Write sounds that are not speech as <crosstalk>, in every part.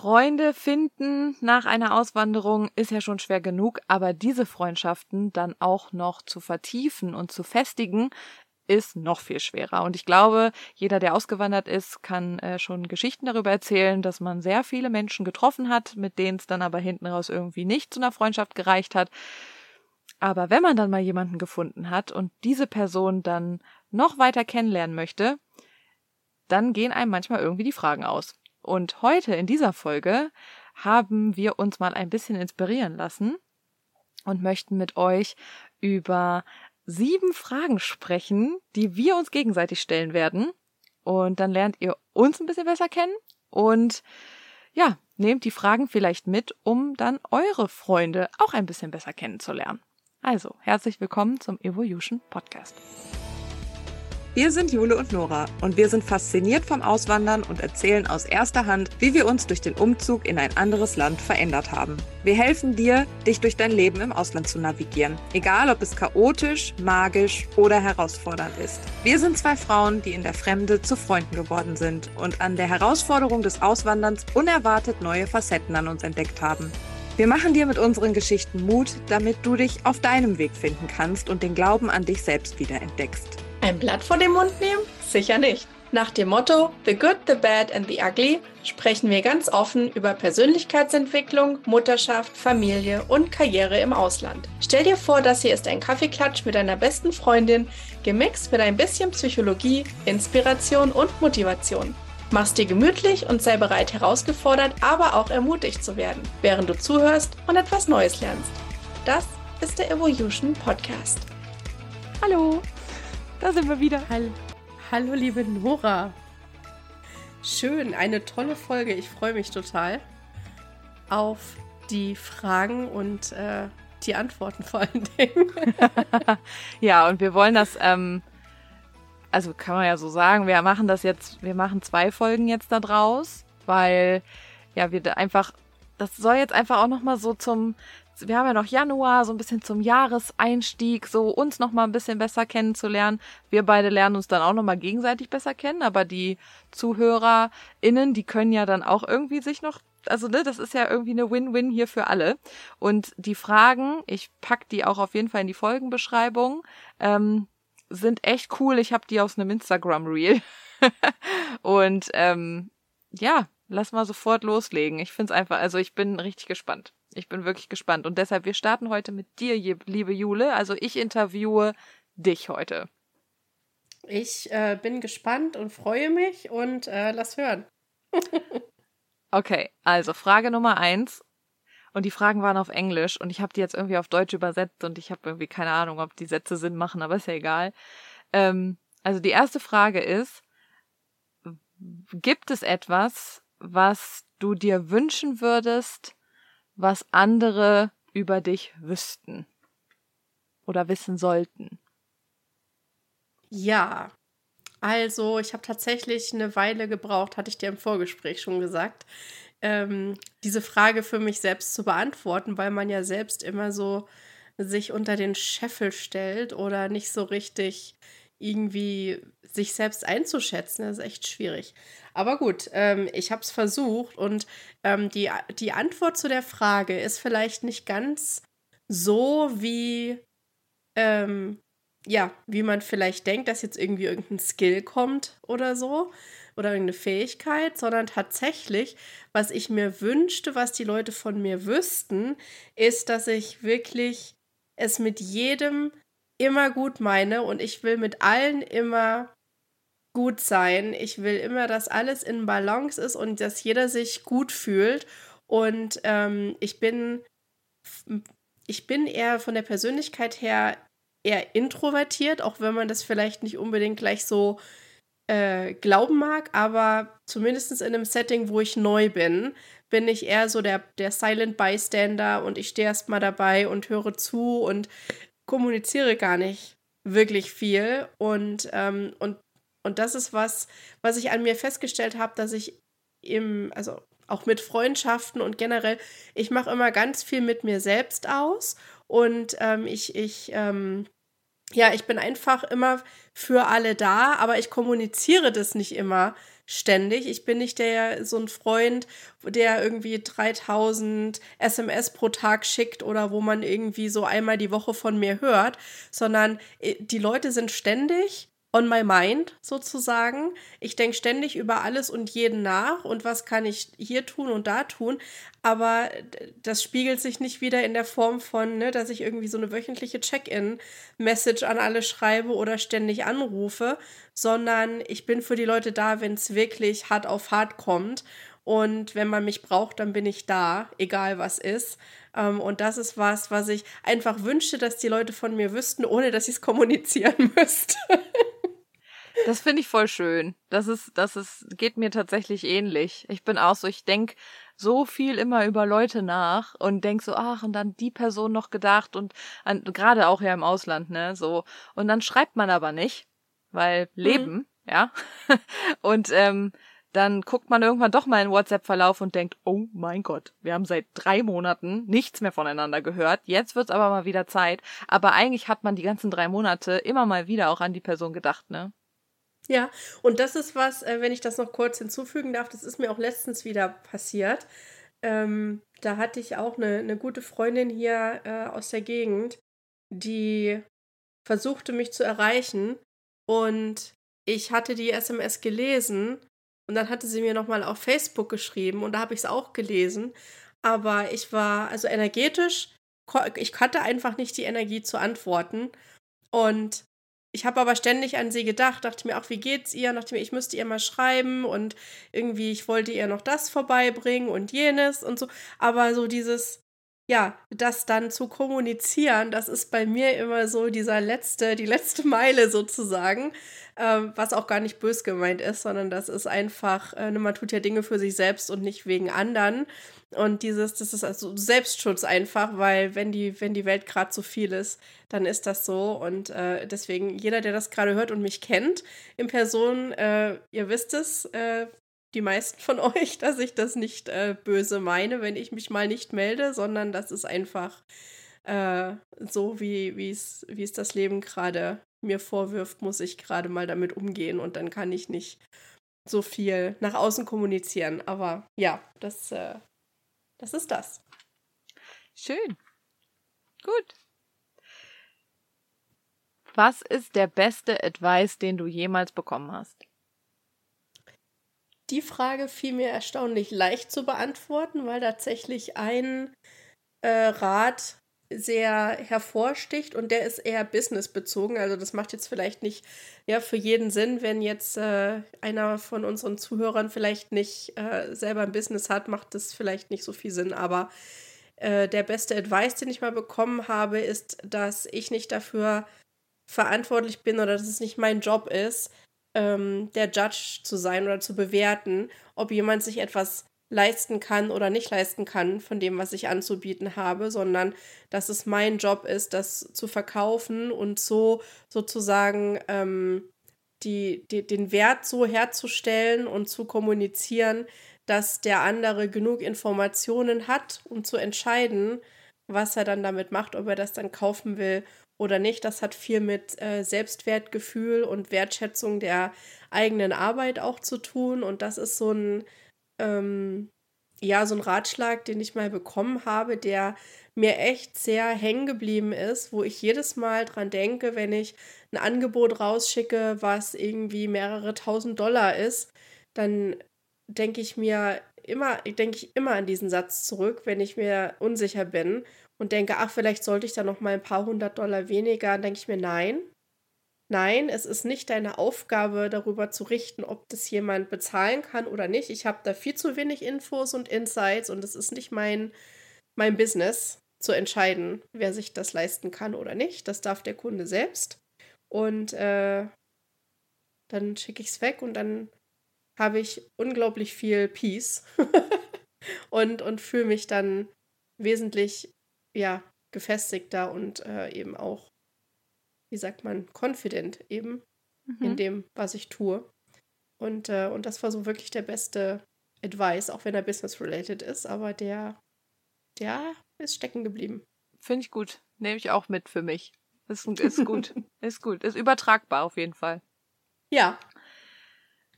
Freunde finden nach einer Auswanderung ist ja schon schwer genug, aber diese Freundschaften dann auch noch zu vertiefen und zu festigen, ist noch viel schwerer. Und ich glaube, jeder, der ausgewandert ist, kann äh, schon Geschichten darüber erzählen, dass man sehr viele Menschen getroffen hat, mit denen es dann aber hinten raus irgendwie nicht zu einer Freundschaft gereicht hat. Aber wenn man dann mal jemanden gefunden hat und diese Person dann noch weiter kennenlernen möchte, dann gehen einem manchmal irgendwie die Fragen aus. Und heute in dieser Folge haben wir uns mal ein bisschen inspirieren lassen und möchten mit euch über sieben Fragen sprechen, die wir uns gegenseitig stellen werden. Und dann lernt ihr uns ein bisschen besser kennen und ja, nehmt die Fragen vielleicht mit, um dann eure Freunde auch ein bisschen besser kennenzulernen. Also, herzlich willkommen zum Evolution Podcast. Wir sind Jule und Nora und wir sind fasziniert vom Auswandern und erzählen aus erster Hand, wie wir uns durch den Umzug in ein anderes Land verändert haben. Wir helfen dir, dich durch dein Leben im Ausland zu navigieren, egal ob es chaotisch, magisch oder herausfordernd ist. Wir sind zwei Frauen, die in der Fremde zu Freunden geworden sind und an der Herausforderung des Auswanderns unerwartet neue Facetten an uns entdeckt haben. Wir machen dir mit unseren Geschichten Mut, damit du dich auf deinem Weg finden kannst und den Glauben an dich selbst wieder entdeckst. Ein Blatt vor den Mund nehmen? Sicher nicht. Nach dem Motto The Good, The Bad and The Ugly sprechen wir ganz offen über Persönlichkeitsentwicklung, Mutterschaft, Familie und Karriere im Ausland. Stell dir vor, das hier ist ein Kaffeeklatsch mit deiner besten Freundin, gemixt mit ein bisschen Psychologie, Inspiration und Motivation. Mach's dir gemütlich und sei bereit, herausgefordert, aber auch ermutigt zu werden, während du zuhörst und etwas Neues lernst. Das ist der Evolution Podcast. Hallo! Da sind wir wieder. Hallo, hallo liebe Nora. Schön, eine tolle Folge. Ich freue mich total auf die Fragen und äh, die Antworten vor allen Dingen. <laughs> ja, und wir wollen das, ähm, also kann man ja so sagen, wir machen das jetzt, wir machen zwei Folgen jetzt da draus, weil ja, wir einfach, das soll jetzt einfach auch nochmal so zum, wir haben ja noch Januar, so ein bisschen zum Jahreseinstieg, so uns noch mal ein bisschen besser kennenzulernen. Wir beide lernen uns dann auch noch mal gegenseitig besser kennen, aber die ZuhörerInnen, die können ja dann auch irgendwie sich noch also ne, das ist ja irgendwie eine Win-Win hier für alle. Und die Fragen, ich pack die auch auf jeden Fall in die Folgenbeschreibung, ähm, sind echt cool. Ich habe die aus einem Instagram-Reel. <laughs> und ähm, ja, lass mal sofort loslegen. Ich find's einfach, also ich bin richtig gespannt. Ich bin wirklich gespannt. Und deshalb, wir starten heute mit dir, liebe Jule. Also ich interviewe dich heute. Ich äh, bin gespannt und freue mich und äh, lass hören. <laughs> okay, also Frage Nummer eins. Und die Fragen waren auf Englisch und ich habe die jetzt irgendwie auf Deutsch übersetzt und ich habe irgendwie keine Ahnung, ob die Sätze Sinn machen, aber ist ja egal. Ähm, also die erste Frage ist, gibt es etwas, was du dir wünschen würdest, was andere über dich wüssten oder wissen sollten? Ja, also ich habe tatsächlich eine Weile gebraucht, hatte ich dir im Vorgespräch schon gesagt, ähm, diese Frage für mich selbst zu beantworten, weil man ja selbst immer so sich unter den Scheffel stellt oder nicht so richtig irgendwie sich selbst einzuschätzen. Das ist echt schwierig. Aber gut, ähm, ich habe es versucht und ähm, die, die Antwort zu der Frage ist vielleicht nicht ganz so wie, ähm, ja, wie man vielleicht denkt, dass jetzt irgendwie irgendein Skill kommt oder so oder irgendeine Fähigkeit, sondern tatsächlich, was ich mir wünschte, was die Leute von mir wüssten, ist, dass ich wirklich es mit jedem immer gut meine und ich will mit allen immer gut sein. Ich will immer, dass alles in Balance ist und dass jeder sich gut fühlt. Und ähm, ich bin, ich bin eher von der Persönlichkeit her eher introvertiert, auch wenn man das vielleicht nicht unbedingt gleich so äh, glauben mag, aber zumindest in einem Setting, wo ich neu bin, bin ich eher so der, der Silent Bystander und ich stehe erstmal dabei und höre zu und kommuniziere gar nicht wirklich viel. Und, ähm, und, und das ist was, was ich an mir festgestellt habe, dass ich im, also auch mit Freundschaften und generell, ich mache immer ganz viel mit mir selbst aus und ähm, ich, ich, ähm, ja, ich bin einfach immer für alle da, aber ich kommuniziere das nicht immer ständig. Ich bin nicht der so ein Freund, der irgendwie 3000 SMS pro Tag schickt oder wo man irgendwie so einmal die Woche von mir hört, sondern äh, die Leute sind ständig on my mind sozusagen. Ich denke ständig über alles und jeden nach und was kann ich hier tun und da tun. Aber das spiegelt sich nicht wieder in der Form von, ne, dass ich irgendwie so eine wöchentliche Check-in-Message an alle schreibe oder ständig anrufe, sondern ich bin für die Leute da, wenn es wirklich hart auf hart kommt. Und wenn man mich braucht, dann bin ich da, egal was ist. Ähm, und das ist was, was ich einfach wünschte, dass die Leute von mir wüssten, ohne dass ich es kommunizieren <laughs> müsste. Das finde ich voll schön. Das ist, das ist, geht mir tatsächlich ähnlich. Ich bin auch so, ich denke so viel immer über Leute nach und denk so, ach, und dann die Person noch gedacht und gerade auch ja im Ausland, ne, so. Und dann schreibt man aber nicht, weil mhm. Leben, mhm. ja. <laughs> und ähm, dann guckt man irgendwann doch mal in WhatsApp-Verlauf und denkt, oh mein Gott, wir haben seit drei Monaten nichts mehr voneinander gehört. Jetzt wird's aber mal wieder Zeit. Aber eigentlich hat man die ganzen drei Monate immer mal wieder auch an die Person gedacht, ne? Ja, und das ist was, äh, wenn ich das noch kurz hinzufügen darf, das ist mir auch letztens wieder passiert. Ähm, da hatte ich auch eine, eine gute Freundin hier äh, aus der Gegend, die versuchte mich zu erreichen und ich hatte die SMS gelesen und dann hatte sie mir nochmal auf Facebook geschrieben und da habe ich es auch gelesen. Aber ich war also energetisch, ich hatte einfach nicht die Energie zu antworten. Und ich habe aber ständig an sie gedacht, dachte mir auch, wie geht's ihr? Dachte mir, ich müsste ihr mal schreiben und irgendwie, ich wollte ihr noch das vorbeibringen und jenes und so. Aber so dieses, ja, das dann zu kommunizieren, das ist bei mir immer so dieser letzte, die letzte Meile sozusagen, äh, was auch gar nicht bös gemeint ist, sondern das ist einfach, äh, man tut ja Dinge für sich selbst und nicht wegen anderen. Und dieses, das ist also Selbstschutz einfach, weil wenn die, wenn die Welt gerade zu viel ist, dann ist das so. Und äh, deswegen, jeder, der das gerade hört und mich kennt in Person, äh, ihr wisst es, äh, die meisten von <laughs> euch, dass ich das nicht äh, böse meine, wenn ich mich mal nicht melde, sondern das ist einfach äh, so, wie es das Leben gerade mir vorwirft, muss ich gerade mal damit umgehen und dann kann ich nicht so viel nach außen kommunizieren. Aber ja, das äh, das ist das. Schön. Gut. Was ist der beste Advice, den du jemals bekommen hast? Die Frage fiel mir erstaunlich leicht zu beantworten, weil tatsächlich ein äh, Rat sehr hervorsticht und der ist eher businessbezogen. Also das macht jetzt vielleicht nicht ja, für jeden Sinn, wenn jetzt äh, einer von unseren Zuhörern vielleicht nicht äh, selber ein Business hat, macht das vielleicht nicht so viel Sinn. Aber äh, der beste Advice, den ich mal bekommen habe, ist, dass ich nicht dafür verantwortlich bin oder dass es nicht mein Job ist, ähm, der Judge zu sein oder zu bewerten, ob jemand sich etwas leisten kann oder nicht leisten kann von dem, was ich anzubieten habe, sondern dass es mein Job ist, das zu verkaufen und so sozusagen ähm, die, die, den Wert so herzustellen und zu kommunizieren, dass der andere genug Informationen hat, um zu entscheiden, was er dann damit macht, ob er das dann kaufen will oder nicht. Das hat viel mit äh, Selbstwertgefühl und Wertschätzung der eigenen Arbeit auch zu tun. Und das ist so ein ähm, ja, so ein Ratschlag, den ich mal bekommen habe, der mir echt sehr hängen geblieben ist, wo ich jedes Mal dran denke, wenn ich ein Angebot rausschicke, was irgendwie mehrere tausend Dollar ist, dann denke ich mir immer, denke ich immer an diesen Satz zurück, wenn ich mir unsicher bin und denke, ach, vielleicht sollte ich da noch mal ein paar hundert Dollar weniger, dann denke ich mir, nein, Nein, es ist nicht deine Aufgabe, darüber zu richten, ob das jemand bezahlen kann oder nicht. Ich habe da viel zu wenig Infos und Insights und es ist nicht mein, mein Business zu entscheiden, wer sich das leisten kann oder nicht. Das darf der Kunde selbst. Und äh, dann schicke ich es weg und dann habe ich unglaublich viel Peace <laughs> und, und fühle mich dann wesentlich ja, gefestigter und äh, eben auch wie sagt man, confident eben mhm. in dem, was ich tue. Und, äh, und das war so wirklich der beste Advice, auch wenn er business-related ist, aber der, der ist stecken geblieben. Finde ich gut. Nehme ich auch mit für mich. Ist, <laughs> ist gut. ist gut. Ist übertragbar auf jeden Fall. Ja.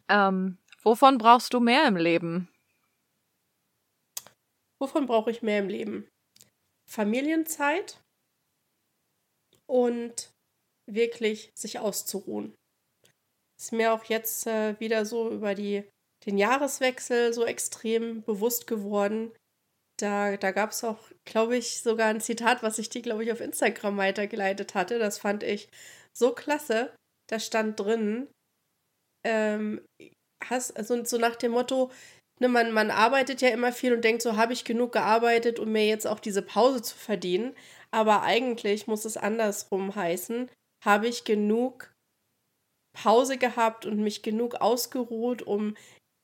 Ähm, Wovon brauchst du mehr im Leben? Wovon brauche ich mehr im Leben? Familienzeit und wirklich sich auszuruhen. Ist mir auch jetzt äh, wieder so über die, den Jahreswechsel so extrem bewusst geworden. Da, da gab es auch, glaube ich, sogar ein Zitat, was ich dir, glaube ich, auf Instagram weitergeleitet hatte. Das fand ich so klasse. Da stand drin, ähm, hast, also so nach dem Motto, ne, man, man arbeitet ja immer viel und denkt so, habe ich genug gearbeitet, um mir jetzt auch diese Pause zu verdienen. Aber eigentlich muss es andersrum heißen, habe ich genug Pause gehabt und mich genug ausgeruht, um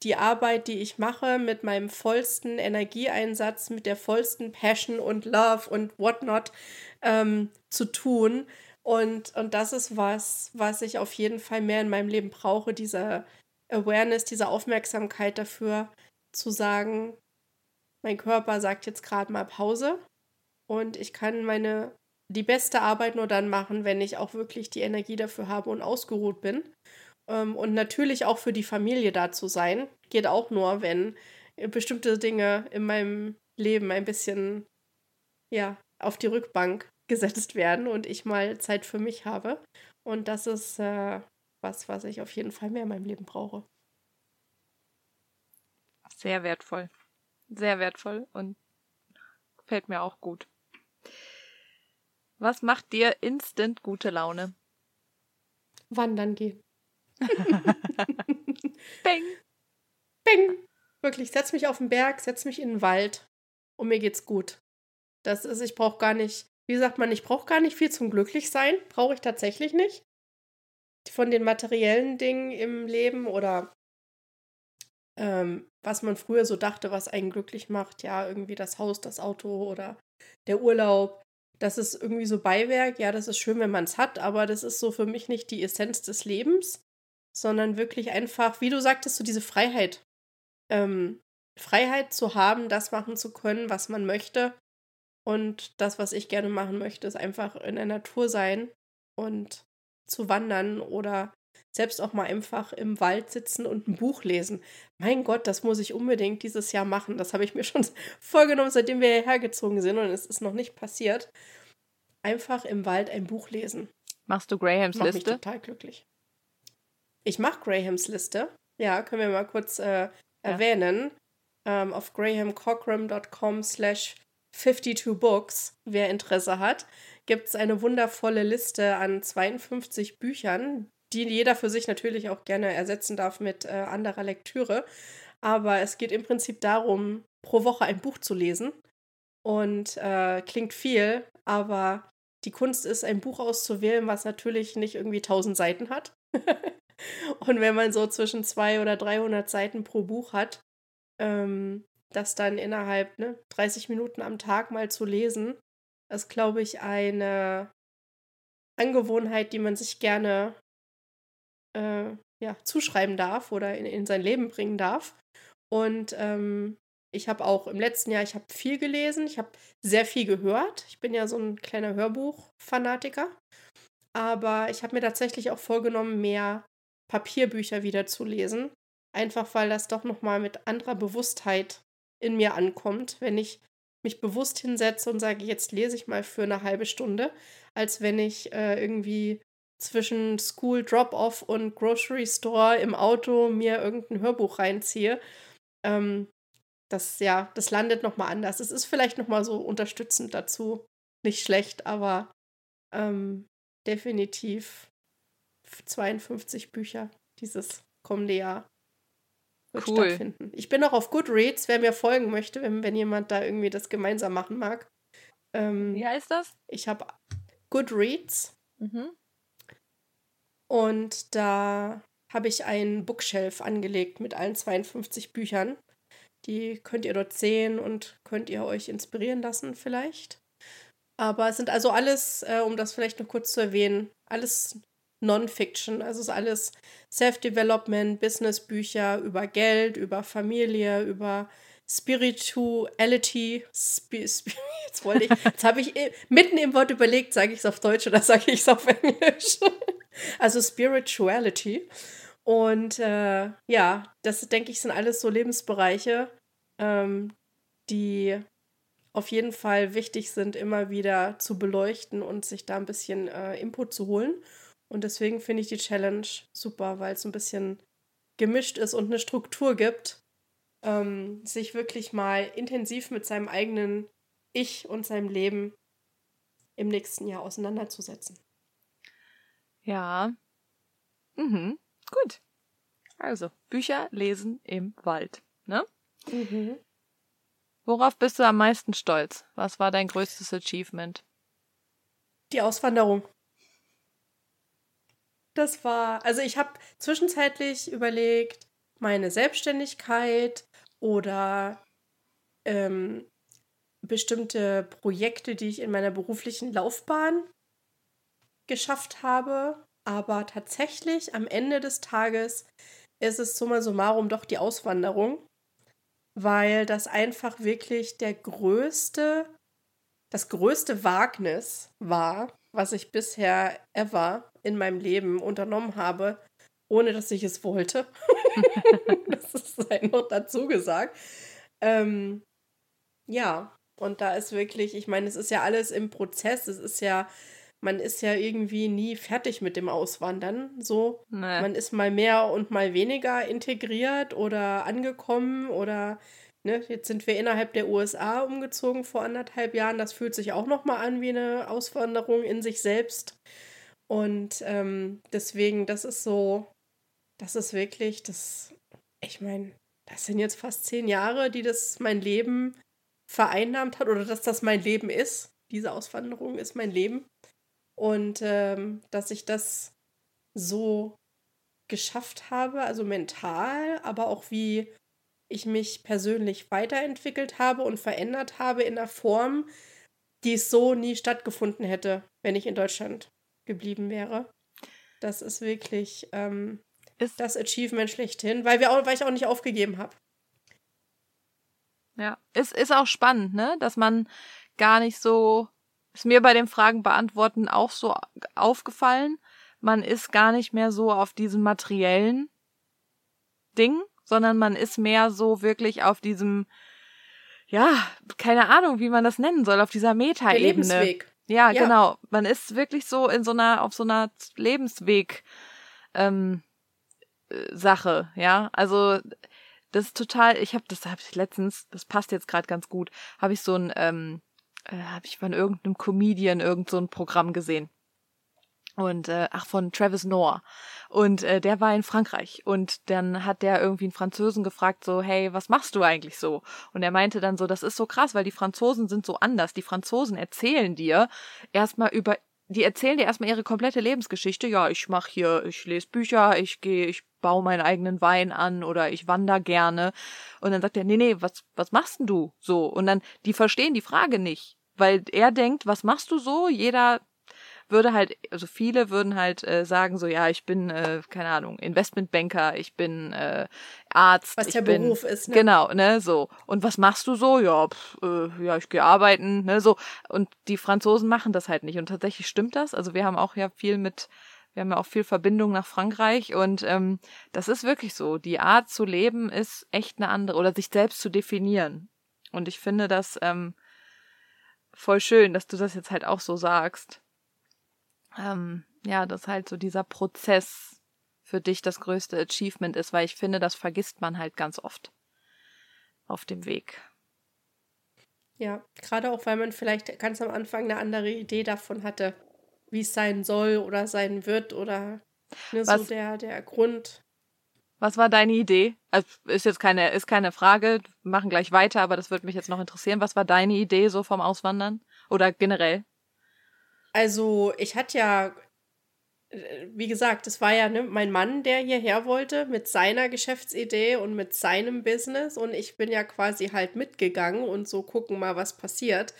die Arbeit, die ich mache, mit meinem vollsten Energieeinsatz, mit der vollsten Passion und Love und whatnot ähm, zu tun. Und, und das ist was, was ich auf jeden Fall mehr in meinem Leben brauche, diese Awareness, diese Aufmerksamkeit dafür, zu sagen, mein Körper sagt jetzt gerade mal Pause und ich kann meine die beste Arbeit nur dann machen, wenn ich auch wirklich die Energie dafür habe und ausgeruht bin. Ähm, und natürlich auch für die Familie da zu sein, geht auch nur, wenn bestimmte Dinge in meinem Leben ein bisschen ja, auf die Rückbank gesetzt werden und ich mal Zeit für mich habe. Und das ist äh, was, was ich auf jeden Fall mehr in meinem Leben brauche. Sehr wertvoll. Sehr wertvoll und fällt mir auch gut. Was macht dir instant gute Laune? Wandern gehen. <laughs> Bang. Bang. Wirklich, setz mich auf den Berg, setz mich in den Wald und mir geht's gut. Das ist, ich brauche gar nicht, wie sagt man, ich brauche gar nicht viel zum Glücklichsein. Brauche ich tatsächlich nicht. Von den materiellen Dingen im Leben oder ähm, was man früher so dachte, was einen glücklich macht, ja, irgendwie das Haus, das Auto oder der Urlaub. Das ist irgendwie so Beiwerk. Ja, das ist schön, wenn man es hat, aber das ist so für mich nicht die Essenz des Lebens, sondern wirklich einfach, wie du sagtest, so diese Freiheit. Ähm, Freiheit zu haben, das machen zu können, was man möchte. Und das, was ich gerne machen möchte, ist einfach in der Natur sein und zu wandern oder selbst auch mal einfach im Wald sitzen und ein Buch lesen. Mein Gott, das muss ich unbedingt dieses Jahr machen. Das habe ich mir <laughs> schon vorgenommen, seitdem wir hierher gezogen sind und es ist noch nicht passiert. Einfach im Wald ein Buch lesen. Machst du Grahams Macht Liste? Mich total glücklich. Ich mache Grahams Liste. Ja, können wir mal kurz äh, erwähnen. Ähm, auf grahamcockram.com slash 52 Books, wer Interesse hat, gibt es eine wundervolle Liste an 52 Büchern, die jeder für sich natürlich auch gerne ersetzen darf mit äh, anderer Lektüre. Aber es geht im Prinzip darum, pro Woche ein Buch zu lesen. Und äh, klingt viel, aber die Kunst ist, ein Buch auszuwählen, was natürlich nicht irgendwie 1000 Seiten hat. <laughs> und wenn man so zwischen 200 oder 300 Seiten pro Buch hat, ähm, das dann innerhalb ne, 30 Minuten am Tag mal zu lesen, ist, glaube ich, eine Angewohnheit, die man sich gerne äh, ja, zuschreiben darf oder in, in sein Leben bringen darf. Und ähm, ich habe auch im letzten Jahr, ich habe viel gelesen, ich habe sehr viel gehört. Ich bin ja so ein kleiner Hörbuch-Fanatiker. Aber ich habe mir tatsächlich auch vorgenommen, mehr Papierbücher wieder zu lesen. Einfach weil das doch nochmal mit anderer Bewusstheit in mir ankommt, wenn ich mich bewusst hinsetze und sage, jetzt lese ich mal für eine halbe Stunde, als wenn ich äh, irgendwie zwischen School Drop-Off und Grocery Store im Auto mir irgendein Hörbuch reinziehe. Ähm, das, ja, das landet nochmal anders. Es ist vielleicht nochmal so unterstützend dazu. Nicht schlecht, aber ähm, definitiv 52 Bücher dieses kommende Jahr wird cool. stattfinden. Ich bin auch auf Goodreads, wer mir folgen möchte, wenn, wenn jemand da irgendwie das gemeinsam machen mag. Ähm, Wie heißt das? Ich habe Goodreads. Mhm. Und da habe ich einen Bookshelf angelegt mit allen 52 Büchern. Die könnt ihr dort sehen und könnt ihr euch inspirieren lassen vielleicht. Aber es sind also alles, äh, um das vielleicht noch kurz zu erwähnen, alles Non-Fiction. Also es ist alles Self-Development, Business-Bücher über Geld, über Familie, über Spirituality. Sp Sp <laughs> jetzt jetzt habe ich mitten im Wort überlegt, sage ich es auf Deutsch oder sage ich es auf Englisch. <laughs> also Spirituality. Und äh, ja, das denke ich sind alles so Lebensbereiche, ähm, die auf jeden Fall wichtig sind, immer wieder zu beleuchten und sich da ein bisschen äh, Input zu holen. Und deswegen finde ich die Challenge super, weil es ein bisschen gemischt ist und eine Struktur gibt, ähm, sich wirklich mal intensiv mit seinem eigenen Ich und seinem Leben im nächsten Jahr auseinanderzusetzen. Ja. Mhm. Gut. Also, Bücher lesen im Wald, ne? Mhm. Worauf bist du am meisten stolz? Was war dein größtes Achievement? Die Auswanderung. Das war, also ich habe zwischenzeitlich überlegt, meine Selbstständigkeit oder ähm, bestimmte Projekte, die ich in meiner beruflichen Laufbahn geschafft habe. Aber tatsächlich am Ende des Tages ist es summa summarum doch die Auswanderung, weil das einfach wirklich der größte, das größte Wagnis war, was ich bisher ever in meinem Leben unternommen habe, ohne dass ich es wollte. <laughs> das ist halt noch dazu gesagt. Ähm, ja, und da ist wirklich, ich meine, es ist ja alles im Prozess. Es ist ja, man ist ja irgendwie nie fertig mit dem Auswandern. So, nee. man ist mal mehr und mal weniger integriert oder angekommen oder ne, jetzt sind wir innerhalb der USA umgezogen vor anderthalb Jahren. Das fühlt sich auch noch mal an wie eine Auswanderung in sich selbst. Und ähm, deswegen, das ist so, das ist wirklich, das, ich meine, das sind jetzt fast zehn Jahre, die das mein Leben vereinnahmt hat oder dass das mein Leben ist. Diese Auswanderung ist mein Leben. Und ähm, dass ich das so geschafft habe, also mental, aber auch wie ich mich persönlich weiterentwickelt habe und verändert habe in einer Form, die es so nie stattgefunden hätte, wenn ich in Deutschland geblieben wäre. Das ist wirklich ähm, ist das Achievement schlechthin, weil, wir auch, weil ich auch nicht aufgegeben habe. Ja, es ist auch spannend, ne, dass man gar nicht so, ist mir bei den Fragen beantworten auch so aufgefallen, man ist gar nicht mehr so auf diesem materiellen Ding, sondern man ist mehr so wirklich auf diesem, ja, keine Ahnung, wie man das nennen soll, auf dieser Metaebene. Lebensweg. Ja, ja, genau. Man ist wirklich so in so einer, auf so einer Lebensweg, ähm, äh, Sache, ja. Also das ist total, ich habe das habe ich letztens, das passt jetzt gerade ganz gut, habe ich so ein, ähm, äh, habe ich von irgendeinem Comedian irgend so ein Programm gesehen. Und äh, ach von Travis Noah und äh, der war in Frankreich und dann hat der irgendwie einen Franzosen gefragt so hey was machst du eigentlich so und er meinte dann so das ist so krass weil die Franzosen sind so anders die Franzosen erzählen dir erstmal über die erzählen dir erstmal ihre komplette Lebensgeschichte. Ja, ich mach hier, ich lese Bücher, ich gehe, ich baue meinen eigenen Wein an oder ich wander gerne. Und dann sagt er, nee, nee, was, was machst denn du so? Und dann, die verstehen die Frage nicht. Weil er denkt, was machst du so? Jeder würde halt, also viele würden halt äh, sagen so, ja, ich bin, äh, keine Ahnung, Investmentbanker, ich bin äh, Arzt. Was der bin, Beruf ist, ne? Genau, ne, so. Und was machst du so? Ja, pff, äh, ja, ich gehe arbeiten, ne, so. Und die Franzosen machen das halt nicht. Und tatsächlich stimmt das. Also wir haben auch ja viel mit wir haben ja auch viel Verbindung nach Frankreich und ähm, das ist wirklich so. Die Art zu leben ist echt eine andere oder sich selbst zu definieren. Und ich finde das ähm, voll schön, dass du das jetzt halt auch so sagst ähm, ja, dass halt so dieser Prozess für dich das größte Achievement ist, weil ich finde, das vergisst man halt ganz oft auf dem Weg. Ja, gerade auch, weil man vielleicht ganz am Anfang eine andere Idee davon hatte, wie es sein soll oder sein wird oder ne, so der, der Grund. Was war deine Idee? Also ist jetzt keine, ist keine Frage, wir machen gleich weiter, aber das würde mich jetzt noch interessieren. Was war deine Idee so vom Auswandern? Oder generell? Also, ich hatte ja, wie gesagt, es war ja ne, mein Mann, der hierher wollte mit seiner Geschäftsidee und mit seinem Business und ich bin ja quasi halt mitgegangen und so gucken mal, was passiert.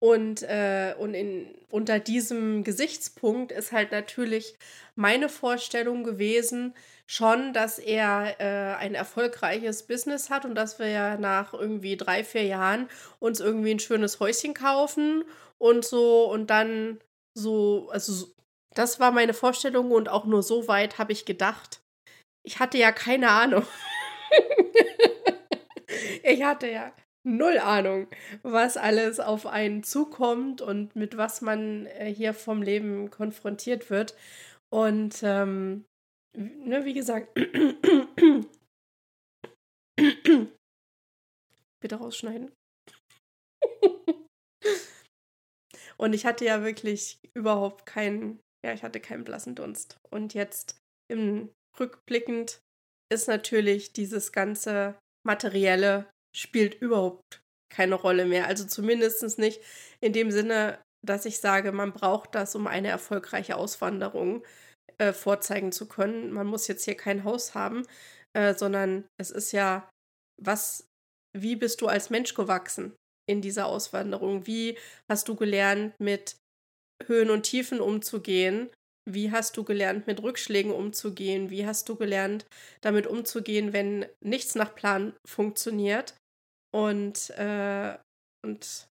Und, äh, und in, unter diesem Gesichtspunkt ist halt natürlich meine Vorstellung gewesen, schon, dass er äh, ein erfolgreiches Business hat und dass wir ja nach irgendwie drei, vier Jahren uns irgendwie ein schönes Häuschen kaufen und so und dann so, also das war meine Vorstellung und auch nur so weit habe ich gedacht. ich hatte ja keine Ahnung. <laughs> ich hatte ja null Ahnung, was alles auf einen zukommt und mit was man äh, hier vom Leben konfrontiert wird. Und ähm, ne, wie gesagt, <coughs> bitte rausschneiden. <laughs> und ich hatte ja wirklich überhaupt keinen, ja, ich hatte keinen blassen Dunst. Und jetzt im rückblickend ist natürlich dieses ganze Materielle spielt überhaupt keine Rolle mehr. Also zumindest nicht in dem Sinne, dass ich sage, man braucht das, um eine erfolgreiche Auswanderung äh, vorzeigen zu können. Man muss jetzt hier kein Haus haben, äh, sondern es ist ja, was, wie bist du als Mensch gewachsen in dieser Auswanderung? Wie hast du gelernt, mit Höhen und Tiefen umzugehen? Wie hast du gelernt, mit Rückschlägen umzugehen? Wie hast du gelernt, damit umzugehen, wenn nichts nach Plan funktioniert? Und, äh, und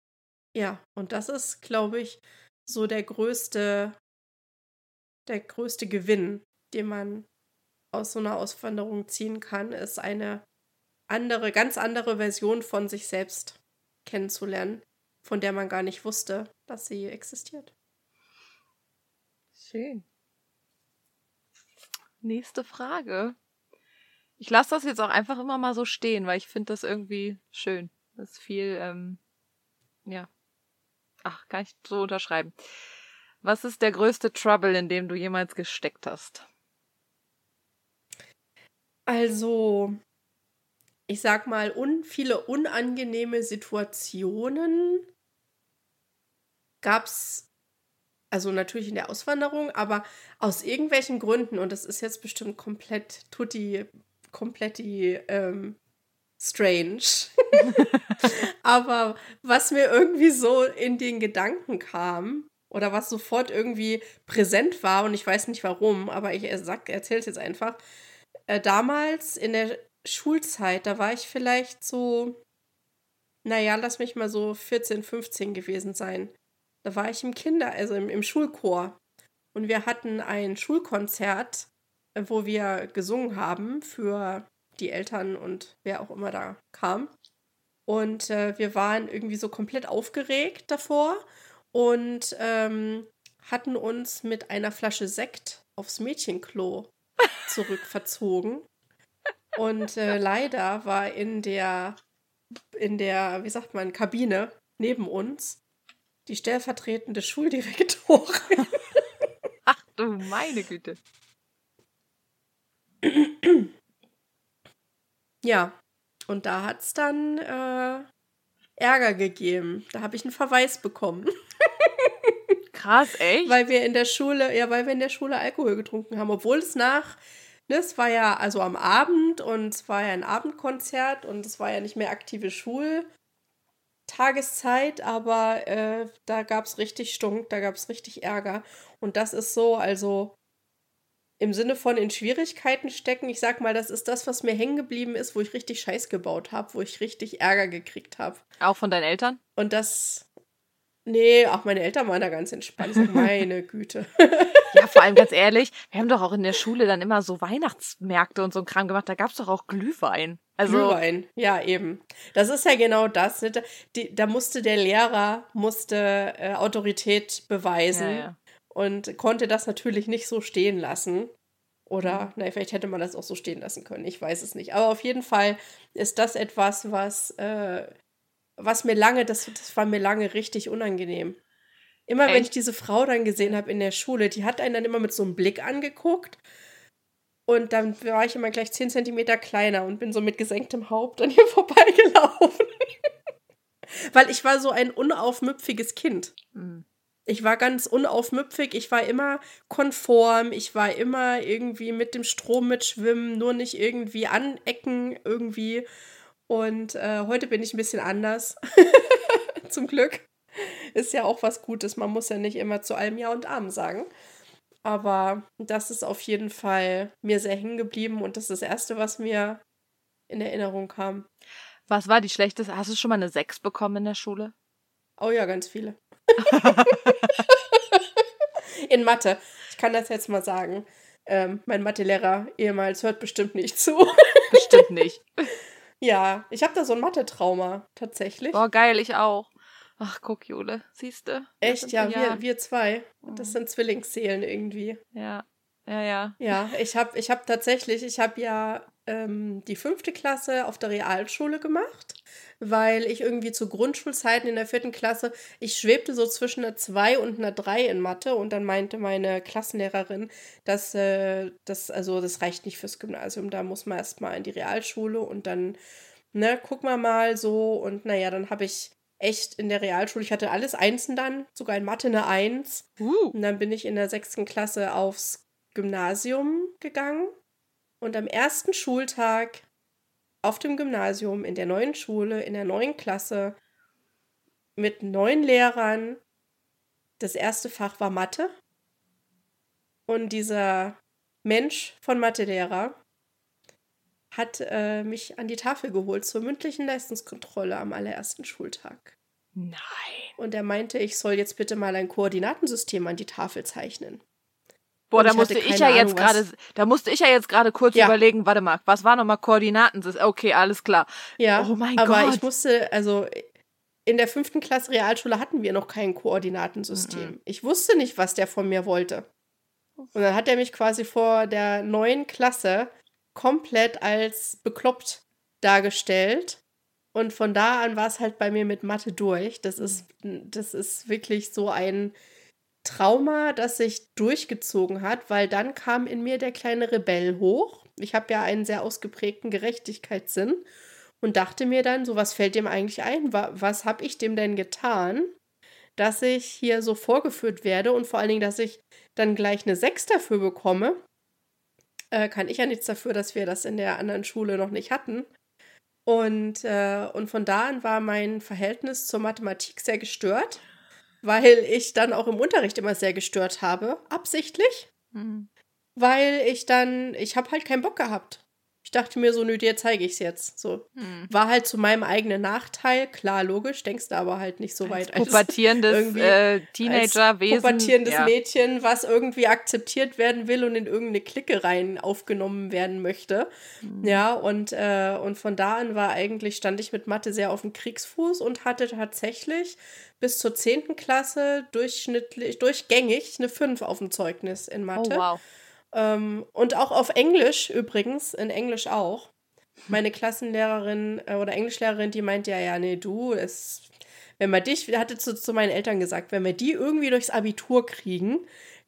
ja, und das ist, glaube ich, so der größte, der größte Gewinn, den man aus so einer Auswanderung ziehen kann, ist eine andere, ganz andere Version von sich selbst kennenzulernen, von der man gar nicht wusste, dass sie existiert. Schön. Nächste Frage. Ich lasse das jetzt auch einfach immer mal so stehen, weil ich finde das irgendwie schön. Das ist viel, ähm, ja. Ach, kann ich so unterschreiben. Was ist der größte Trouble, in dem du jemals gesteckt hast? Also, ich sag mal, un viele unangenehme Situationen gab es also natürlich in der Auswanderung, aber aus irgendwelchen Gründen, und das ist jetzt bestimmt komplett tutti, komplett die ähm, strange. <laughs> <laughs> aber was mir irgendwie so in den Gedanken kam, oder was sofort irgendwie präsent war, und ich weiß nicht warum, aber ich erzähle es jetzt einfach. Äh, damals in der Schulzeit, da war ich vielleicht so, naja, lass mich mal so 14, 15 gewesen sein. Da war ich im Kinder, also im, im Schulchor. Und wir hatten ein Schulkonzert, wo wir gesungen haben für die Eltern und wer auch immer da kam. Und äh, wir waren irgendwie so komplett aufgeregt davor und ähm, hatten uns mit einer Flasche Sekt aufs Mädchenklo <laughs> zurückverzogen. Und äh, leider war in der, in der, wie sagt man, Kabine neben uns die stellvertretende Schuldirektorin. <laughs> Ach du meine Güte. <clears throat> Ja, und da hat es dann äh, Ärger gegeben. Da habe ich einen Verweis bekommen. <laughs> Krass, echt? Weil wir in der Schule, ja, weil wir in der Schule Alkohol getrunken haben, obwohl es nach, ne, es war ja also am Abend und es war ja ein Abendkonzert und es war ja nicht mehr aktive Schul, Tageszeit, aber äh, da gab es richtig Stunk, da gab es richtig Ärger. Und das ist so, also im Sinne von in Schwierigkeiten stecken, ich sag mal, das ist das, was mir hängen geblieben ist, wo ich richtig Scheiß gebaut habe, wo ich richtig Ärger gekriegt habe. Auch von deinen Eltern? Und das. Nee, auch meine Eltern waren da ganz entspannt. <laughs> Meine Güte. ja, vor allem ganz ehrlich, wir haben doch auch in der Schule dann immer so Weihnachtsmärkte und so ein Kram gemacht. Da gab es doch auch Glühwein. Also, Glühwein, ja, eben. Das ist ja genau das. Ne? Die, da musste der Lehrer musste äh, Autorität beweisen ja, ja. Und konnte das natürlich nicht so stehen lassen. Oder, mhm. na, vielleicht hätte man das auch so stehen lassen können. Ich weiß es nicht. Aber auf jeden Fall ist das etwas, was, äh, was mir lange, das, das war mir lange richtig unangenehm. Immer Echt? wenn ich diese Frau dann gesehen habe in der Schule, die hat einen dann immer mit so einem Blick angeguckt und dann war ich immer gleich 10 Zentimeter kleiner und bin so mit gesenktem Haupt an ihr <laughs> vorbeigelaufen. Weil ich war so ein unaufmüpfiges Kind. Ich war ganz unaufmüpfig, ich war immer konform, ich war immer irgendwie mit dem Strom mitschwimmen, nur nicht irgendwie anecken irgendwie. Und äh, heute bin ich ein bisschen anders. <laughs> Zum Glück. Ist ja auch was Gutes. Man muss ja nicht immer zu allem Ja und Arm sagen. Aber das ist auf jeden Fall mir sehr hängen geblieben und das ist das Erste, was mir in Erinnerung kam. Was war die schlechteste? Hast du schon mal eine 6 bekommen in der Schule? Oh ja, ganz viele. <laughs> in Mathe. Ich kann das jetzt mal sagen. Ähm, mein Mathelehrer ehemals hört bestimmt nicht zu. <laughs> Bestimmt nicht. ja, ich habe da so ein Mathe-Trauma tatsächlich. Boah, geil, ich auch. Ach, guck, Jule, siehst du? Echt, ja, wir, wir zwei. Das Mhm. sind Zwillingsseelen irgendwie. Ja, ja, ja. Ja, ich habe ich hab tatsächlich, ich habe ja ähm, die fünfte Klasse auf der Realschule gemacht, weil ich irgendwie zu Grundschulzeiten in der vierten Klasse, ich schwebte so zwischen einer 2 und einer 3 in Mathe und dann meinte meine Klassenlehrerin, dass äh, das, also das reicht nicht fürs Gymnasium, da muss man erstmal in die Realschule und dann, ne, guck mal mal so und naja, dann habe ich echt in der Realschule, ich hatte alles Einsen dann, sogar in Mathe eine 1 Uh. und dann bin ich in der sechsten Klasse aufs Gymnasium gegangen. Und am ersten Schultag auf dem Gymnasium, in der neuen Schule, in der neuen Klasse, mit neun Lehrern, das erste Fach war Mathe. Und dieser Mensch von Mathelehrer hat äh, mich an die Tafel geholt zur mündlichen Leistungskontrolle am allerersten Schultag. Nein. Und er meinte, ich soll jetzt bitte mal ein Koordinatensystem an die Tafel zeichnen. Boah, da ich musste ich ja Ahnung, jetzt gerade, da musste ich ja jetzt gerade kurz Ja. überlegen, warte mal, was war nochmal Koordinaten? Okay, alles klar. Ja, Oh mein aber Gott. ich musste, also in der fünften Klasse Realschule hatten wir noch kein Koordinatensystem. Mhm. Ich wusste nicht, was der von mir wollte. Und dann hat er mich quasi vor der neuen Klasse komplett als bekloppt dargestellt. Und von da an war es halt bei mir mit Mathe durch. Das ist, das ist wirklich so ein Trauma, das sich durchgezogen hat, weil dann kam in mir der kleine Rebell hoch. Ich habe ja einen sehr ausgeprägten Gerechtigkeitssinn und dachte mir dann, so was fällt dem eigentlich ein? Wa was habe ich dem denn getan, dass ich hier so vorgeführt werde und vor allen Dingen, dass ich dann gleich eine Sechs dafür bekomme? Äh, kann ich ja nichts dafür, dass wir das in der anderen Schule noch nicht hatten. Und, äh, und von da an war mein Verhältnis zur Mathematik sehr gestört, weil ich dann auch im Unterricht immer sehr gestört habe, absichtlich, Hm. weil ich dann, ich habe halt keinen Bock gehabt. Ich dachte mir so, nö, dir zeige ich es jetzt. So. Hm. War halt zu meinem eigenen Nachteil, klar, logisch, denkst du aber halt nicht so weit Als pubertierendes äh, Teenagerwesen. pubertierendes ja. Mädchen, was irgendwie akzeptiert werden will und in irgendeine Clique rein aufgenommen werden möchte. Mhm. Ja, und, äh, und von da an war eigentlich, stand ich mit Mathe sehr auf dem Kriegsfuß und hatte tatsächlich bis zur 10. Klasse durchschnittlich, durchgängig eine 5 auf dem Zeugnis in Oh, Mathe. wow. Ähm, und auch auf Englisch übrigens, in Englisch auch. Meine Klassenlehrerin äh, oder Englischlehrerin, die meinte ja, ja, nee, du, es, wenn wir dich, hatte zu, zu meinen Eltern gesagt, wenn wir die irgendwie durchs Abitur kriegen,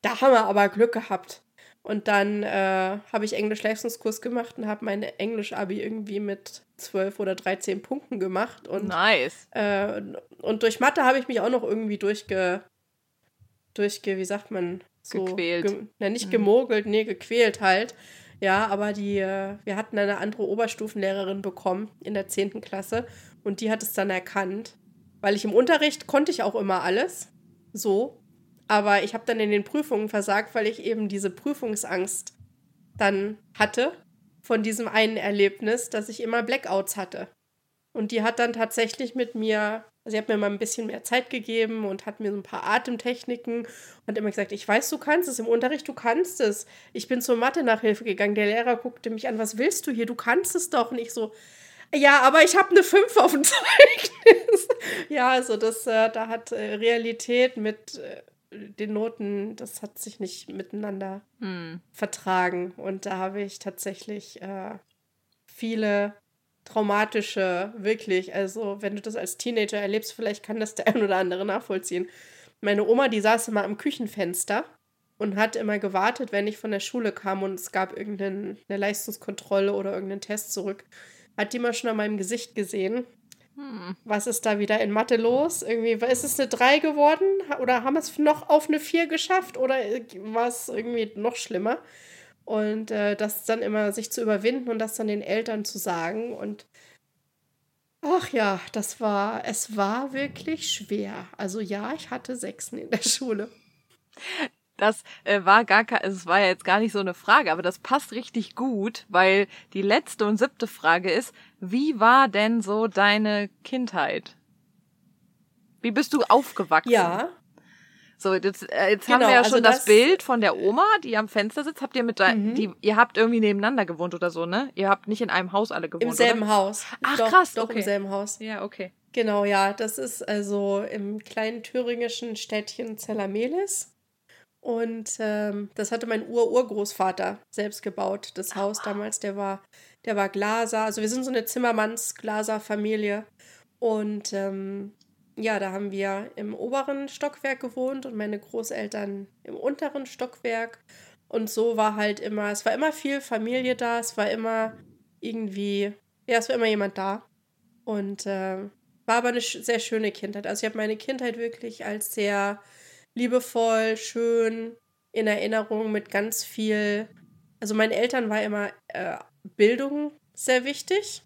da haben wir aber Glück gehabt. Und dann äh, habe ich Englisch-Leistungskurs gemacht und habe meine Englisch-Abi irgendwie mit 12 oder 13 Punkten gemacht. Und nice. äh, und durch Mathe habe ich mich auch noch irgendwie durchge, durchge, wie sagt man? So, Gequält. Ge, na, nicht Mhm. gemogelt, nee, gequält halt. Ja, aber die, äh, wir hatten eine andere Oberstufenlehrerin bekommen in der 10. Klasse und die hat es dann erkannt. Weil ich im Unterricht konnte ich auch immer alles. So. Aber ich habe dann in den Prüfungen versagt, weil ich eben diese Prüfungsangst dann hatte von diesem einen Erlebnis, dass ich immer Blackouts hatte. Und die hat dann tatsächlich mit mir, sie hat mir mal ein bisschen mehr Zeit gegeben und hat mir so ein paar Atemtechniken und immer gesagt, ich weiß, du kannst es im Unterricht, du kannst es. Ich bin zur Mathe-Nachhilfe gegangen, der Lehrer guckte mich an, was willst du hier, du kannst es doch. Und ich so, ja, aber ich habe eine 5 auf dem <laughs> Zeugnis. ja, also das, äh, da hat äh, Realität mit äh, den Noten, das hat sich nicht miteinander Hm. vertragen. Und da habe ich tatsächlich äh, viele traumatische, wirklich, also wenn du das als Teenager erlebst, vielleicht kann das der ein oder andere nachvollziehen. Meine Oma, die saß immer am Küchenfenster und hat immer gewartet, wenn ich von der Schule kam und es gab irgendeine Leistungskontrolle oder irgendeinen Test zurück. Hat die immer schon an meinem Gesicht gesehen. Hm. Was ist da wieder in Mathe los? Irgendwie, ist es eine 3 geworden? Oder haben wir es noch auf eine 4 geschafft? Oder war es irgendwie noch schlimmer? Und äh, das dann immer sich zu überwinden und das dann den Eltern zu sagen. Und ach ja, das war, es war wirklich schwer. Also ja, ich hatte Sechsen in der <laughs> Schule. Das äh, war gar kein, es war ja jetzt gar nicht so eine Frage, aber das passt richtig gut, weil die letzte und siebte Frage ist, wie war denn so deine Kindheit? Wie bist du aufgewachsen? Ja, So, jetzt, äh, jetzt haben wir Genau, ja also schon das, das- Bild von der Oma, die am Fenster sitzt. Habt ihr mit da, Mhm. die, ihr habt irgendwie nebeneinander gewohnt oder so, ne? Ihr habt nicht in einem Haus alle gewohnt, Im selben oder? Haus. Ach, doch, krass, Doch, okay. im selben Haus. Ja, okay. Genau, ja. Das ist also im kleinen thüringischen Städtchen Zellamelis. Und ähm, das hatte mein Ur-Urgroßvater selbst gebaut, das Haus damals. Der war, der war Glaser. Also wir sind so eine Zimmermanns-Glaser-Familie. Und ähm, ja, da haben wir im oberen Stockwerk gewohnt und meine Großeltern im unteren Stockwerk. Und so war halt immer, es war immer viel Familie da, es war immer irgendwie, ja, es war immer jemand da. Und äh, war aber eine sehr schöne Kindheit. Also ich habe meine Kindheit wirklich als sehr liebevoll, schön in Erinnerung mit ganz viel. Also meinen Eltern war immer äh, Bildung sehr wichtig.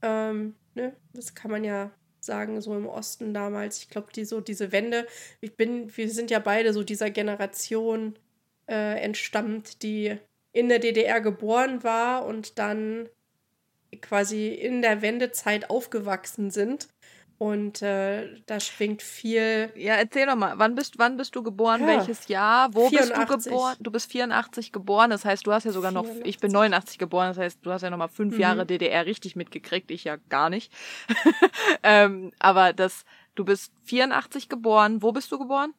Ähm, ne? Das kann man ja sagen, so im Osten damals. Ich glaube, die so diese Wende, ich bin, wir sind ja beide so dieser Generation äh, entstammt, die in der DDR geboren war und dann quasi in der Wendezeit aufgewachsen sind. Und äh, da schwingt viel. Ja, erzähl doch mal, wann bist, wann bist du geboren? Ja. Welches Jahr? Wo bist du 84. geboren? Du bist 84 geboren, das heißt, du hast ja sogar noch, ich bin 89 geboren, das heißt, du hast ja noch mal fünf Mhm. Jahre DDR richtig mitgekriegt, ich ja gar nicht. <laughs> ähm, aber das, du bist 84 geboren, wo bist du geboren?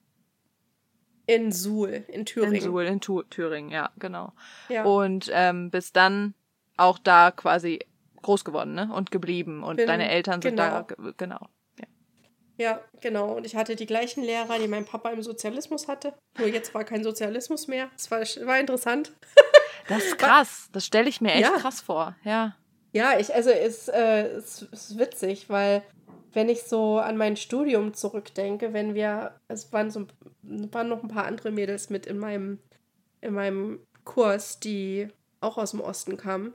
In Suhl, in Thüringen. In Suhl, in Tu- Thüringen, ja, genau. Ja. Und ähm, bist dann auch da quasi groß geworden, ne? Und geblieben. Und Bin- deine Eltern sind da, genau. ge- genau. Ja, genau. Und ich hatte die gleichen Lehrer, die mein Papa im Sozialismus hatte. Nur jetzt war kein Sozialismus mehr. Es war, war interessant. <laughs> Das ist krass. Das stelle ich mir echt Ja. krass vor. Ja. Ja, ich, also es, äh, es ist witzig, weil wenn ich so an mein Studium zurückdenke, wenn wir, es waren so waren noch ein paar andere Mädels mit in meinem, in meinem Kurs, die auch aus dem Osten kamen.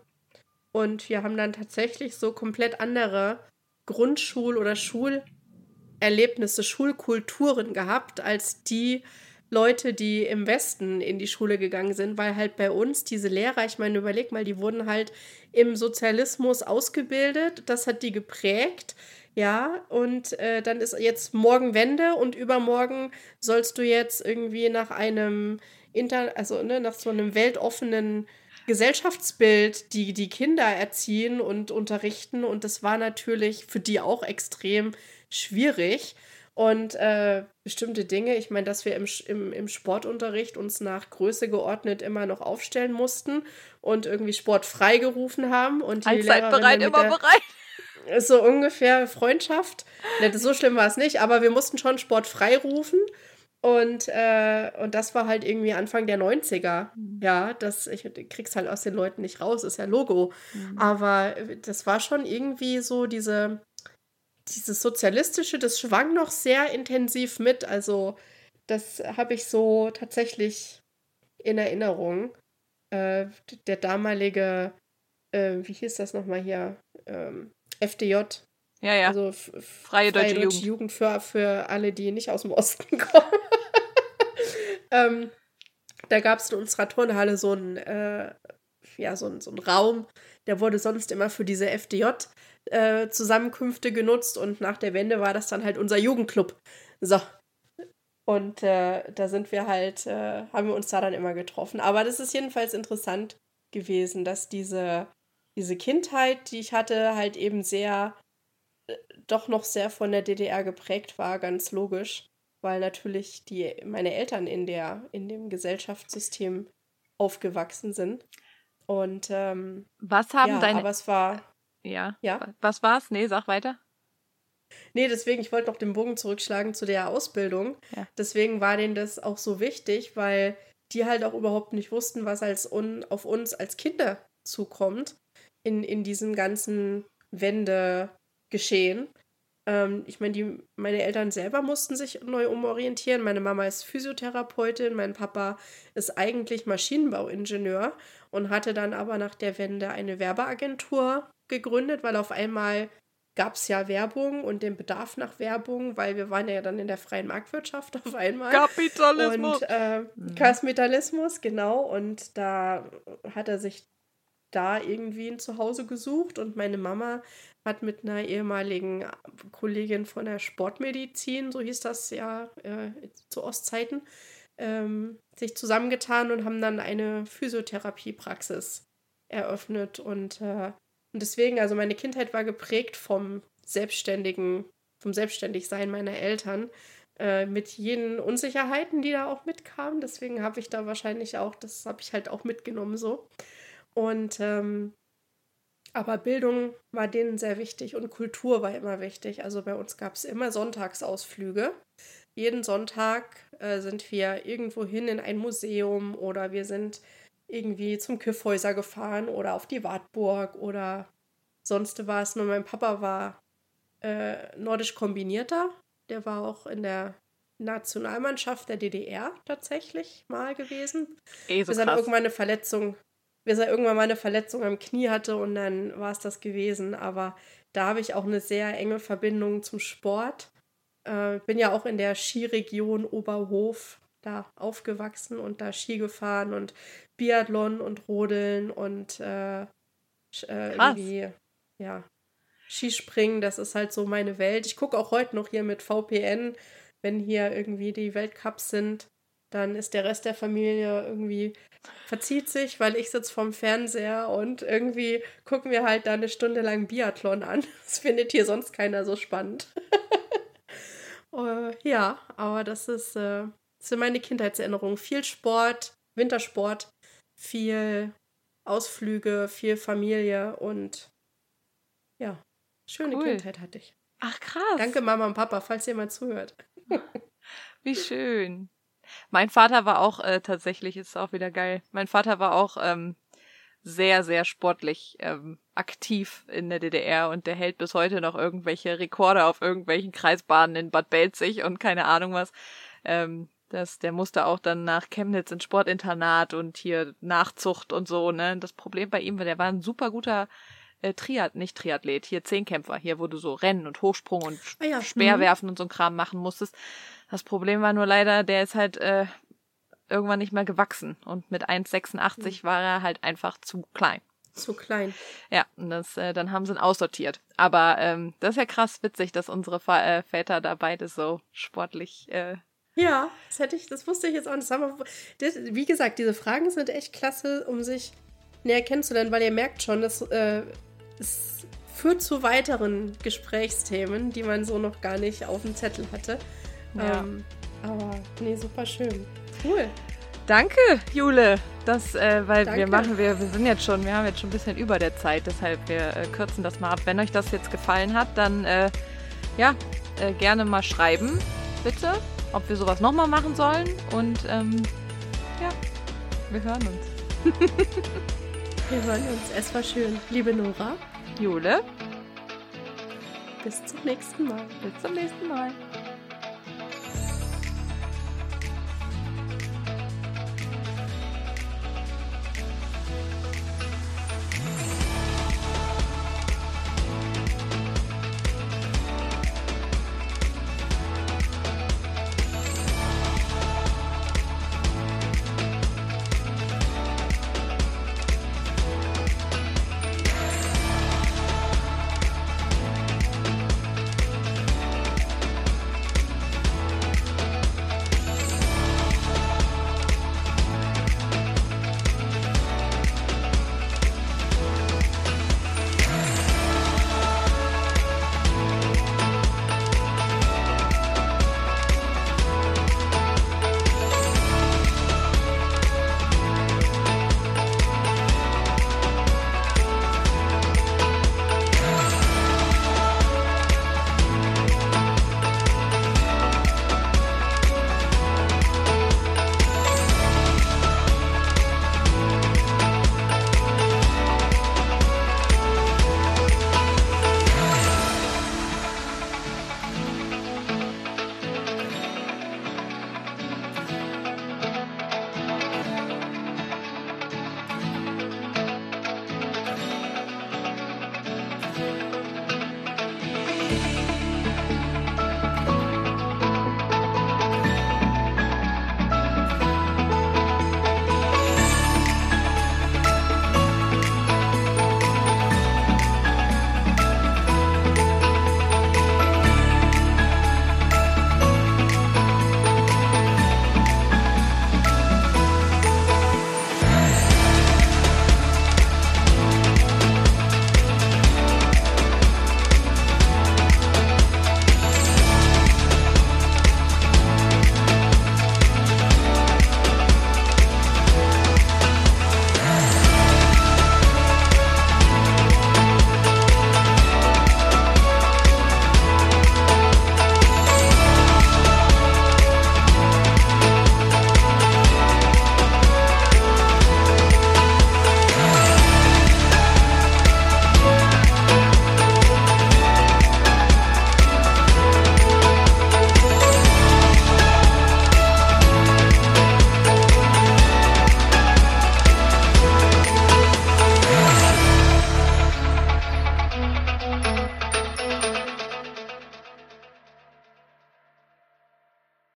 Und wir haben dann tatsächlich so komplett andere Grundschul- oder Schulerlebnisse, Schulkulturen gehabt, als die Leute, die im Westen in die Schule gegangen sind, weil halt bei uns diese Lehrer, ich meine, überleg mal, die wurden halt im Sozialismus ausgebildet, das hat die geprägt, ja, und äh, dann ist jetzt morgen Wende und übermorgen sollst du jetzt irgendwie nach einem Inter, also ne, nach so einem weltoffenen Gesellschaftsbild die, die Kinder erziehen und unterrichten und das war natürlich für die auch extrem schwierig. Und äh, bestimmte Dinge, ich meine, dass wir im, im, im Sportunterricht uns nach Größe geordnet immer noch aufstellen mussten und irgendwie Sport freigerufen haben. Und die Allzeit bereit, immer der, bereit. so ungefähr Freundschaft. Ne, so schlimm war es nicht, aber wir mussten schon Sport freirufen. Und, äh, und das war halt irgendwie Anfang der 90er. Ja, das, ich krieg's halt aus den Leuten nicht raus, ist ja Logo. Aber das war schon irgendwie so diese, dieses Sozialistische, das schwang noch sehr intensiv mit. Also, das habe ich so tatsächlich in Erinnerung. Äh, der damalige, äh, wie hieß das nochmal hier? Ähm, FDJ, Ja, ja. also f- f- Freie Deutsche Jugend. für, für alle, die nicht aus dem Osten <laughs> kommen. <laughs> ähm, da gab es in unserer Turnhalle so einen, äh, ja, so einen, so einen Raum, der wurde sonst immer für diese FDJ-Zusammenkünfte genutzt und nach der Wende war das dann halt unser Jugendclub. So. Und äh, da sind wir halt, äh, haben wir uns da dann immer getroffen. Aber das ist jedenfalls interessant gewesen, dass diese, diese Kindheit, die ich hatte, halt eben sehr doch noch sehr von der DDR geprägt war, ganz logisch, weil natürlich die, meine Eltern in, der, in dem Gesellschaftssystem aufgewachsen sind. Und ähm, Was haben ja, deine. aber es war, ja. ja. Was war's? Nee, sag weiter. Nee, deswegen, ich wollte noch den Bogen zurückschlagen zu der Ausbildung. Ja. Deswegen war denen das auch so wichtig, weil die halt auch überhaupt nicht wussten, was als un auf uns als Kinder zukommt in, in diesem ganzen Wendegeschehen. Ähm, ich meine, meine Eltern selber mussten sich neu umorientieren. Meine Mama ist Physiotherapeutin, mein Papa ist eigentlich Maschinenbauingenieur und hatte dann aber nach der Wende eine Werbeagentur gegründet, weil auf einmal gab es ja Werbung und den Bedarf nach Werbung, weil wir waren ja dann in der freien Marktwirtschaft <laughs> auf einmal. Kapitalismus. Und äh, Mhm. Kapitalismus, genau. Und da hat er sich da irgendwie ein Zuhause gesucht und meine Mama hat mit einer ehemaligen Kollegin von der Sportmedizin, so hieß das ja äh, zu Ostzeiten, ähm, sich zusammengetan und haben dann eine Physiotherapiepraxis eröffnet. Und, äh, und deswegen, also meine Kindheit war geprägt vom selbstständigen, vom Selbstständigsein meiner Eltern äh, mit jenen Unsicherheiten, die da auch mitkamen. Deswegen habe ich da wahrscheinlich auch, das habe ich halt auch mitgenommen so. Und ähm, aber Bildung war denen sehr wichtig und Kultur war immer wichtig. Also bei uns gab es immer Sonntagsausflüge. Jeden Sonntag äh, sind wir irgendwo hin in ein Museum oder wir sind irgendwie zum Kiffhäuser gefahren oder auf die Wartburg oder sonst was. Nur mein Papa war äh, nordisch kombinierter. Der war auch in der Nationalmannschaft der DDR tatsächlich mal gewesen. Eh, so bis er irgendwann eine Verletzung, bis er irgendwann mal eine Verletzung am Knie hatte und dann war es das gewesen. Aber da habe ich auch eine sehr enge Verbindung zum Sport. Äh, bin ja auch in der Skiregion Oberhof da aufgewachsen und da Ski gefahren und Biathlon und Rodeln und äh, äh, irgendwie, ja, Skispringen, das ist halt so meine Welt. Ich gucke auch heute noch hier mit VPN, wenn hier irgendwie die Weltcups sind, dann ist der Rest der Familie irgendwie verzieht sich, weil ich sitze vorm Fernseher und irgendwie gucken wir halt da eine Stunde lang Biathlon an. <laughs> Das findet hier sonst keiner so spannend. uh, <laughs> ja, aber das ist, äh, das sind meine Kindheitserinnerungen. Viel Sport, Wintersport, viel Ausflüge, viel Familie und ja, schöne cool. Kindheit hatte ich. Ach krass. Danke Mama und Papa, falls ihr mal zuhört. <laughs> Wie schön. Mein Vater war auch äh, tatsächlich, ist auch wieder geil. Mein Vater war auch ähm, sehr, sehr sportlich ähm, aktiv in der DDR und der hält bis heute noch irgendwelche Rekorde auf irgendwelchen Kreisbahnen in Bad Belzig und keine Ahnung was. Ähm, das, der musste auch dann nach Chemnitz ins Sportinternat und hier Nachzucht und so, ne? Das Problem bei ihm war, der war ein super guter äh, Triad, nicht Triathlet, hier Zehnkämpfer, hier, wo du so Rennen und Hochsprung und ah ja. Speerwerfen mhm. und so ein Kram machen musstest. Das Problem war nur leider, der ist halt äh, irgendwann nicht mehr gewachsen und mit 1,86 mhm. war er halt einfach zu klein. Zu klein. Ja, und das, äh, dann haben sie ihn aussortiert. Aber ähm, das ist ja krass witzig, dass unsere Va äh, Väter da beide so sportlich. Äh, ja, das hätte ich, das wusste ich jetzt auch nicht. Wie gesagt, diese Fragen sind echt klasse, um sich näher kennenzulernen, weil ihr merkt schon, dass äh, es führt zu weiteren Gesprächsthemen, die man so noch gar nicht auf dem Zettel hatte. Ja. Ähm, aber nee, super schön. Cool. Danke, Jule. Das, äh, weil Danke. wir machen, wir, wir sind jetzt schon, wir haben jetzt schon ein bisschen über der Zeit, deshalb wir äh, kürzen das mal ab. Wenn euch das jetzt gefallen hat, dann äh, ja, äh, gerne mal schreiben, bitte, ob wir sowas nochmal machen sollen. Und ähm, ja, wir hören uns. <laughs> wir hören uns. Es war schön. Liebe Nora. Jule. Bis zum nächsten Mal. Bis zum nächsten Mal.